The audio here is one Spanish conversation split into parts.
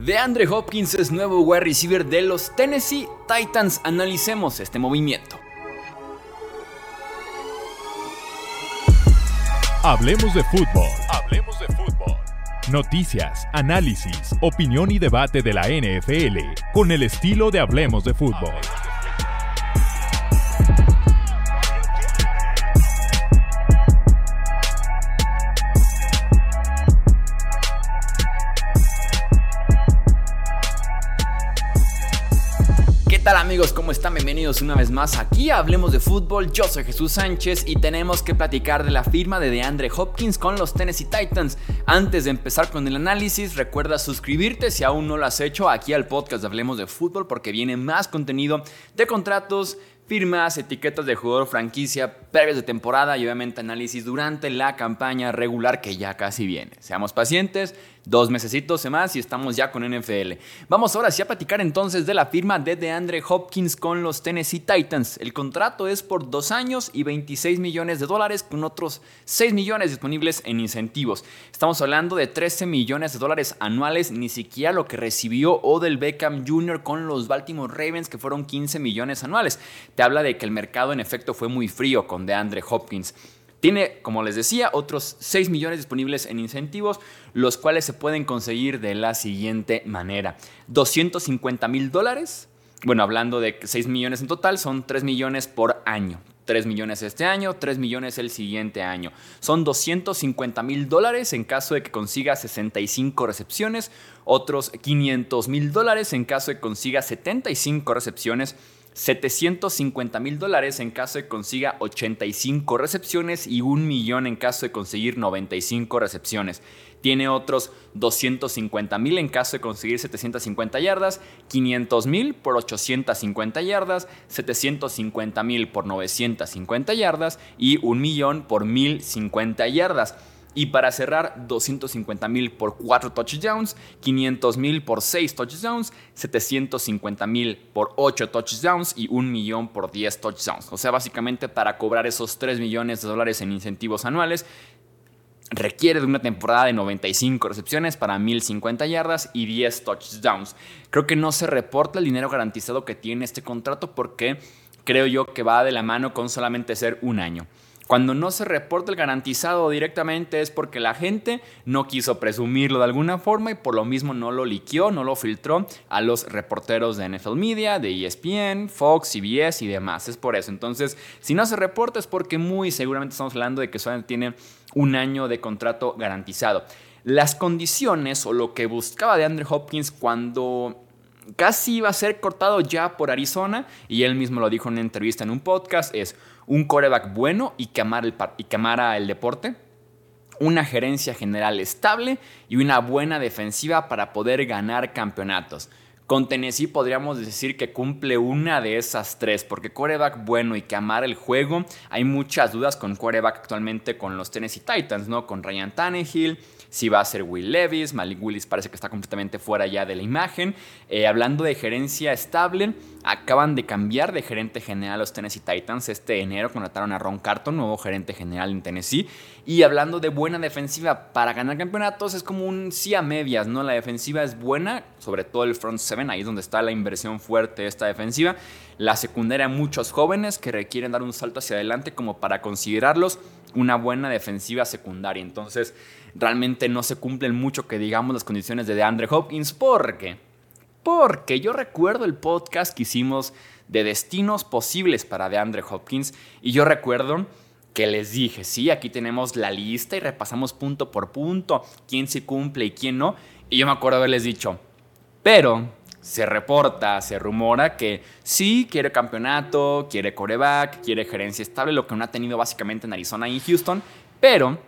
De Andre Hopkins es nuevo wide receiver de los Tennessee Titans. Analicemos este movimiento. Hablemos de fútbol. Hablemos de fútbol. Noticias, análisis, opinión y debate de la NFL con el estilo de Hablemos de fútbol. ¿Cómo están? Bienvenidos una vez más aquí Hablemos de Fútbol. Yo soy Jesús Sánchez y tenemos que platicar de la firma de DeAndre Hopkins con los Tennessee Titans. Antes de empezar con el análisis, recuerda suscribirte si aún no lo has hecho aquí al podcast de Hablemos de Fútbol porque viene más contenido de contratos, firmas, etiquetas de jugador franquicia, previas de temporada y obviamente análisis durante la campaña regular que ya casi viene. Seamos pacientes, dos mesecitos más y estamos ya con NFL. Vamos ahora sí a platicar entonces de la firma de DeAndre Hopkins con los Tennessee Titans. El contrato es por dos años y 26 millones de dólares con otros 6 millones disponibles en incentivos. Estamos hablando de 13 millones de dólares anuales, ni siquiera lo que recibió Odell Beckham Jr. con los Baltimore Ravens que fueron 15 millones anuales habla de que el mercado en efecto fue muy frío con DeAndre Hopkins. Tiene, como les decía, otros 6 millones disponibles en incentivos, los cuales se pueden conseguir de la siguiente manera. 250 mil dólares, bueno, hablando de 6 millones en total, son 3 millones por año. 3 millones este año, 3 millones el siguiente año. Son 250 mil dólares en caso de que consiga 65 recepciones, otros 500 mil dólares en caso de que consiga 75 recepciones 750 mil dólares en caso de consiga 85 recepciones y un millón en caso de conseguir 95 recepciones. Tiene otros 250 mil en caso de conseguir 750 yardas, 500 mil por 850 yardas, 750 mil por 950 yardas y un millón por 1050 yardas. Y para cerrar, 250 mil por 4 touchdowns, 500 mil por 6 touchdowns, 750 mil por 8 touchdowns y 1 millón por 10 touchdowns. O sea, básicamente para cobrar esos 3 millones de dólares en incentivos anuales, requiere de una temporada de 95 recepciones para 1050 yardas y 10 touchdowns. Creo que no se reporta el dinero garantizado que tiene este contrato porque creo yo que va de la mano con solamente ser un año. Cuando no se reporta el garantizado directamente es porque la gente no quiso presumirlo de alguna forma y por lo mismo no lo liqueó, no lo filtró a los reporteros de NFL Media, de ESPN, Fox, CBS y demás. Es por eso. Entonces, si no se reporta es porque muy seguramente estamos hablando de que solamente tiene un año de contrato garantizado. Las condiciones o lo que buscaba de Andrew Hopkins cuando casi iba a ser cortado ya por Arizona, y él mismo lo dijo en una entrevista en un podcast, es un coreback bueno y que, amara el, y el deporte, una gerencia general estable y una buena defensiva para poder ganar campeonatos. Con Tennessee podríamos decir que cumple una de esas tres, porque coreback bueno y que amar el juego, hay muchas dudas con coreback actualmente con los Tennessee Titans, ¿no? Con Ryan Tannehill, si va a ser Will Levis, Malik Willis parece que está completamente fuera ya de la imagen. Eh, hablando de gerencia estable, acaban de cambiar de gerente general los Tennessee Titans. Este enero contrataron a Ron Carton, nuevo gerente general en Tennessee. Y hablando de buena defensiva para ganar campeonatos, es como un sí a medias, ¿no? La defensiva es buena, sobre todo el front seven, ahí es donde está la inversión fuerte de esta defensiva. La secundaria, muchos jóvenes que requieren dar un salto hacia adelante como para considerarlos una buena defensiva secundaria. Entonces, realmente no se cumplen mucho que digamos las condiciones de DeAndre Hopkins. ¿Por qué? Porque yo recuerdo el podcast que hicimos de destinos posibles para DeAndre Hopkins y yo recuerdo que les dije, sí, aquí tenemos la lista y repasamos punto por punto quién se cumple y quién no. Y yo me acuerdo haberles dicho, pero se reporta, se rumora que sí quiere campeonato, quiere coreback, quiere gerencia estable, lo que no ha tenido básicamente en Arizona y en Houston, pero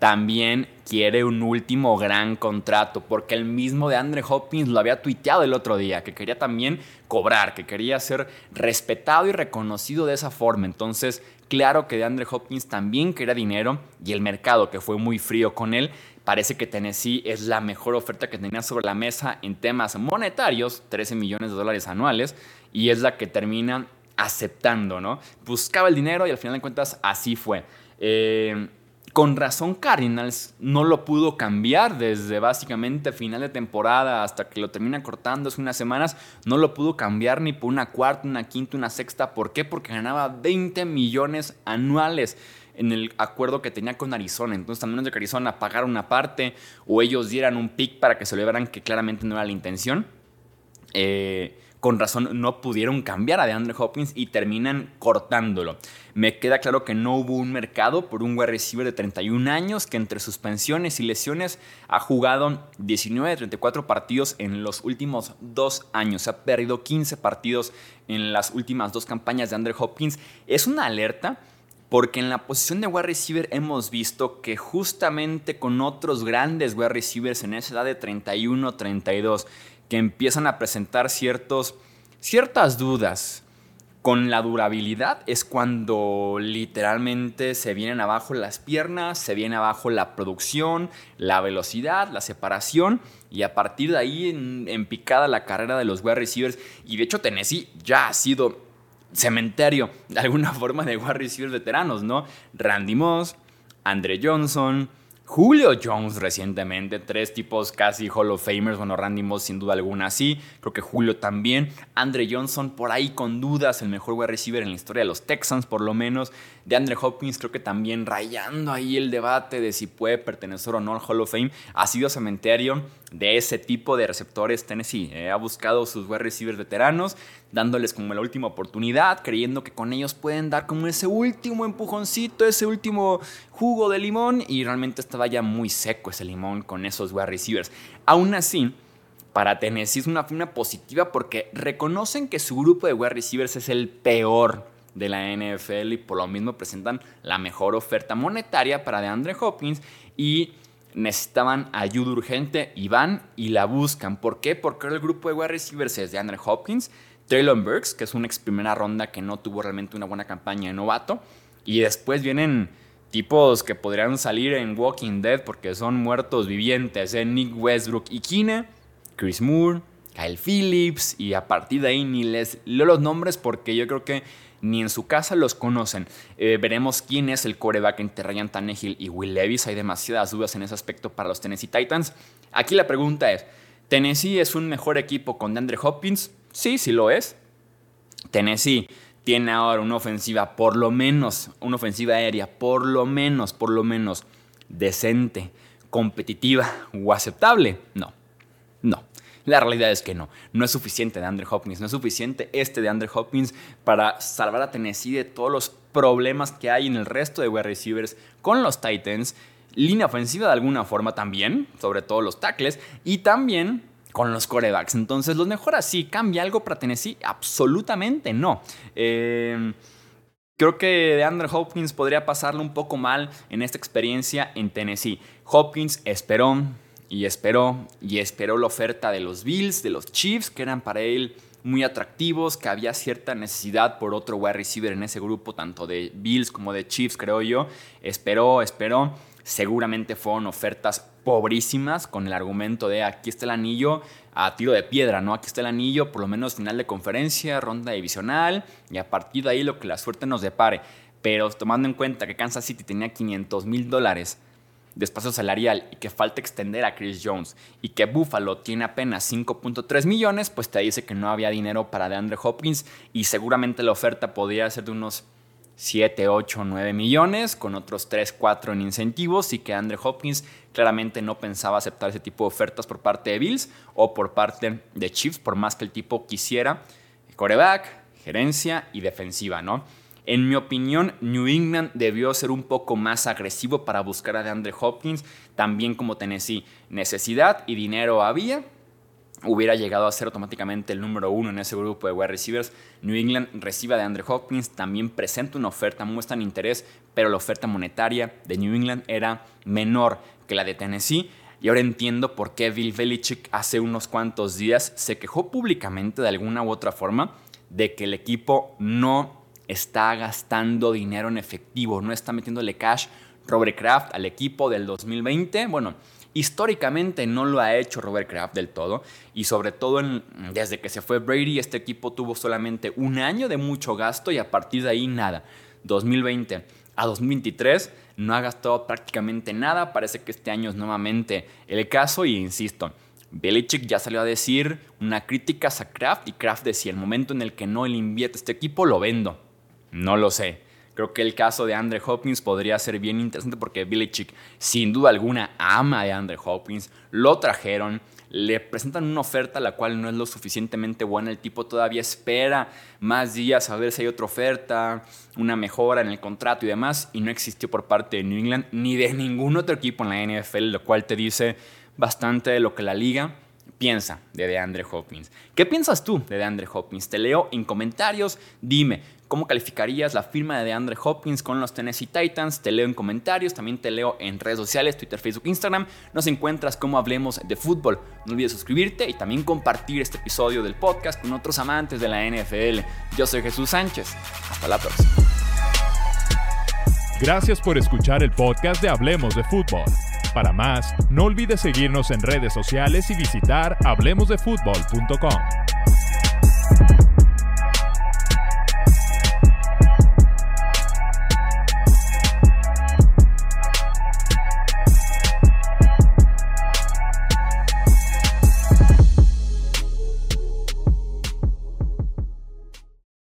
también quiere un último gran contrato, porque el mismo de Andre Hopkins lo había tuiteado el otro día, que quería también cobrar, que quería ser respetado y reconocido de esa forma. Entonces, claro que de Andre Hopkins también quería dinero y el mercado, que fue muy frío con él, parece que Tennessee es la mejor oferta que tenía sobre la mesa en temas monetarios, 13 millones de dólares anuales, y es la que termina aceptando, ¿no? Buscaba el dinero y al final de cuentas así fue. Eh, con razón Cardinals no lo pudo cambiar desde básicamente final de temporada hasta que lo termina cortando hace unas semanas. No lo pudo cambiar ni por una cuarta, una quinta, una sexta. ¿Por qué? Porque ganaba 20 millones anuales en el acuerdo que tenía con Arizona. Entonces, menos de que Arizona pagara una parte o ellos dieran un pick para que se lo llevaran, que claramente no era la intención. Eh, con razón no pudieron cambiar a DeAndre Hopkins y terminan cortándolo. Me queda claro que no hubo un mercado por un wide receiver de 31 años que entre suspensiones y lesiones ha jugado 19 de 34 partidos en los últimos dos años. Se ha perdido 15 partidos en las últimas dos campañas de DeAndre Hopkins. Es una alerta porque en la posición de wide receiver hemos visto que justamente con otros grandes wide receivers en esa edad de 31, 32, que empiezan a presentar ciertos, ciertas dudas. Con la durabilidad es cuando literalmente se vienen abajo las piernas, se viene abajo la producción, la velocidad, la separación y a partir de ahí en, picada la carrera de los wide receivers. Y de hecho Tennessee ya ha sido cementerio de alguna forma de wide receivers veteranos, ¿no? Randy Moss, Andre Johnson, Julio Jones recientemente, tres tipos casi Hall of Famers, bueno, Randy Moss sin duda alguna sí, creo que Julio también, Andre Johnson por ahí con dudas, el mejor wide receiver en la historia de los Texans por lo menos, de Andre Hopkins creo que también rayando ahí el debate de si puede pertenecer o no al Hall of Fame, ha sido cementerio de ese tipo de receptores Tennessee, eh, ha buscado sus wide receivers veteranos, dándoles como la última oportunidad, creyendo que con ellos pueden dar como ese último empujoncito, ese último jugo de limón y realmente estaba ya muy seco ese limón con esos wide receivers. Aún así, para Tennessee es una firma positiva porque reconocen que su grupo de wide receivers es el peor de la NFL y por lo mismo presentan la mejor oferta monetaria para DeAndre Hopkins y necesitaban ayuda urgente y van y la buscan. ¿Por qué? Porque el grupo de wide receivers es DeAndre Hopkins, Traylon Burks, que es una ex primera ronda que no tuvo realmente una buena campaña de novato. Y después vienen tipos que podrían salir en Walking Dead porque son muertos vivientes. ¿eh? Nick Westbrook y Kine, Chris Moore, Kyle Phillips. Y a partir de ahí ni les leo los nombres porque yo creo que ni en su casa los conocen. Eh, veremos quién es el coreback entre Ryan Tannehill y Will Levis. Hay demasiadas dudas en ese aspecto para los Tennessee Titans. Aquí la pregunta es, ¿Tennessee es un mejor equipo con DeAndre Hopkins? Sí, sí lo es. Tennessee tiene ahora una ofensiva, por lo menos, una ofensiva aérea, por lo menos, por lo menos, decente, competitiva o aceptable. No, no. La realidad es que no. No es suficiente de Andre Hopkins. No es suficiente este de Andre Hopkins para salvar a Tennessee de todos los problemas que hay en el resto de wide receivers con los Titans. Línea ofensiva de alguna forma también, sobre todo los tackles. Y también con los corebacks. Entonces, ¿los mejor así? ¿Cambia algo para Tennessee? Absolutamente no. Eh, creo que de Andrew Hopkins podría pasarle un poco mal en esta experiencia en Tennessee. Hopkins esperó y esperó y esperó la oferta de los Bills, de los Chiefs, que eran para él muy atractivos, que había cierta necesidad por otro wide receiver en ese grupo, tanto de Bills como de Chiefs, creo yo. Esperó, esperó. Seguramente fueron ofertas pobrísimas con el argumento de aquí está el anillo a tiro de piedra, ¿no? Aquí está el anillo, por lo menos final de conferencia, ronda divisional y a partir de ahí lo que la suerte nos depare. Pero tomando en cuenta que Kansas City tenía 500 mil dólares de espacio salarial y que falta extender a Chris Jones y que Buffalo tiene apenas 5.3 millones, pues te dice que no había dinero para DeAndre Hopkins y seguramente la oferta podría ser de unos 7, 8, 9 millones, con otros 3, 4 en incentivos y que Andre Hopkins claramente no pensaba aceptar ese tipo de ofertas por parte de Bills o por parte de Chiefs, por más que el tipo quisiera coreback, gerencia y defensiva, ¿no? En mi opinión, New England debió ser un poco más agresivo para buscar a DeAndre Hopkins, también como Tennessee. Necesidad y dinero había, hubiera llegado a ser automáticamente el número uno en ese grupo de wide receivers. New England recibe de Andre Hopkins, también presenta una oferta, muestran interés, pero la oferta monetaria de New England era menor que la de Tennessee. Y ahora entiendo por qué Bill Belichick hace unos cuantos días se quejó públicamente de alguna u otra forma de que el equipo no está gastando dinero en efectivo, no está metiéndole cash Robert Kraft al equipo del 2020. Bueno, Históricamente no lo ha hecho Robert Kraft del todo y sobre todo desde que se fue Brady este equipo tuvo solamente un año de mucho gasto y a partir de ahí nada. 2020 a 2023 no ha gastado prácticamente nada. Parece que este año es nuevamente el caso y insisto, Belichick ya salió a decir una crítica a Kraft y Kraft decía, el momento en el que no le invierte este equipo lo vendo. No lo sé. Creo que el caso de Andre Hopkins podría ser bien interesante porque Belichick sin duda alguna ama a Andre Hopkins, lo trajeron, le presentan una oferta la cual no es lo suficientemente buena, el tipo todavía espera más días a ver si hay otra oferta, una mejora en el contrato y demás, y no existió por parte de New England ni de ningún otro equipo en la NFL, lo cual te dice bastante de lo que la liga piensa de DeAndre Hopkins. ¿Qué piensas tú de DeAndre Hopkins? Te leo en comentarios, dime, ¿Cómo calificarías la firma de DeAndre Hopkins con los Tennessee Titans? Te leo en comentarios, también te leo en redes sociales, Twitter, Facebook, Instagram. Nos encuentras como Hablemos de Fútbol. No olvides suscribirte y también compartir este episodio del podcast con otros amantes de la NFL. Yo soy Jesús Sánchez. Hasta la próxima. Gracias por escuchar el podcast de Hablemos de Fútbol. Para más, no olvides seguirnos en redes sociales y visitar hablemosdefutbol.com.